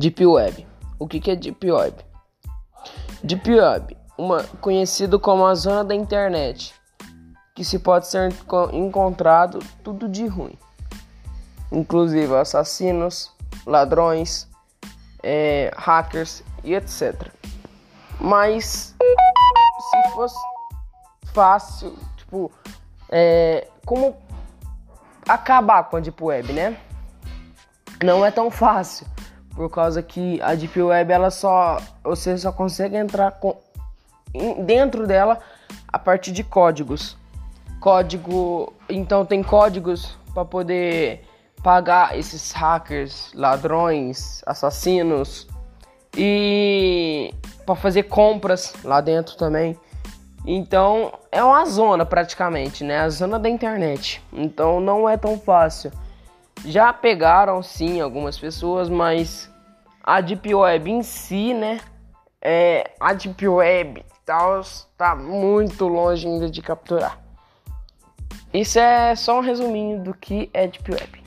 Deep Web. O que, é Deep Web? Deep Web, uma, conhecido como a zona da internet, que se pode ser encontrado tudo de ruim, inclusive assassinos, ladrões, é, hackers e etc. Mas se fosse fácil, tipo, é, como acabar com a Deep Web, né? Não é tão fácil, por causa que a Deep Web ela só você só consegue entrar com, dentro dela a partir de códigos. Código, então tem códigos para poder pagar esses hackers, ladrões, assassinos e para fazer compras lá dentro também. Então é uma zona praticamente, né? A zona da internet. Então não é tão fácil. Já pegaram sim algumas pessoas, mas a Deep Web em si, né? É, a Deep Web tal, está muito longe ainda de capturar. Isso é só um resuminho do que é Deep Web.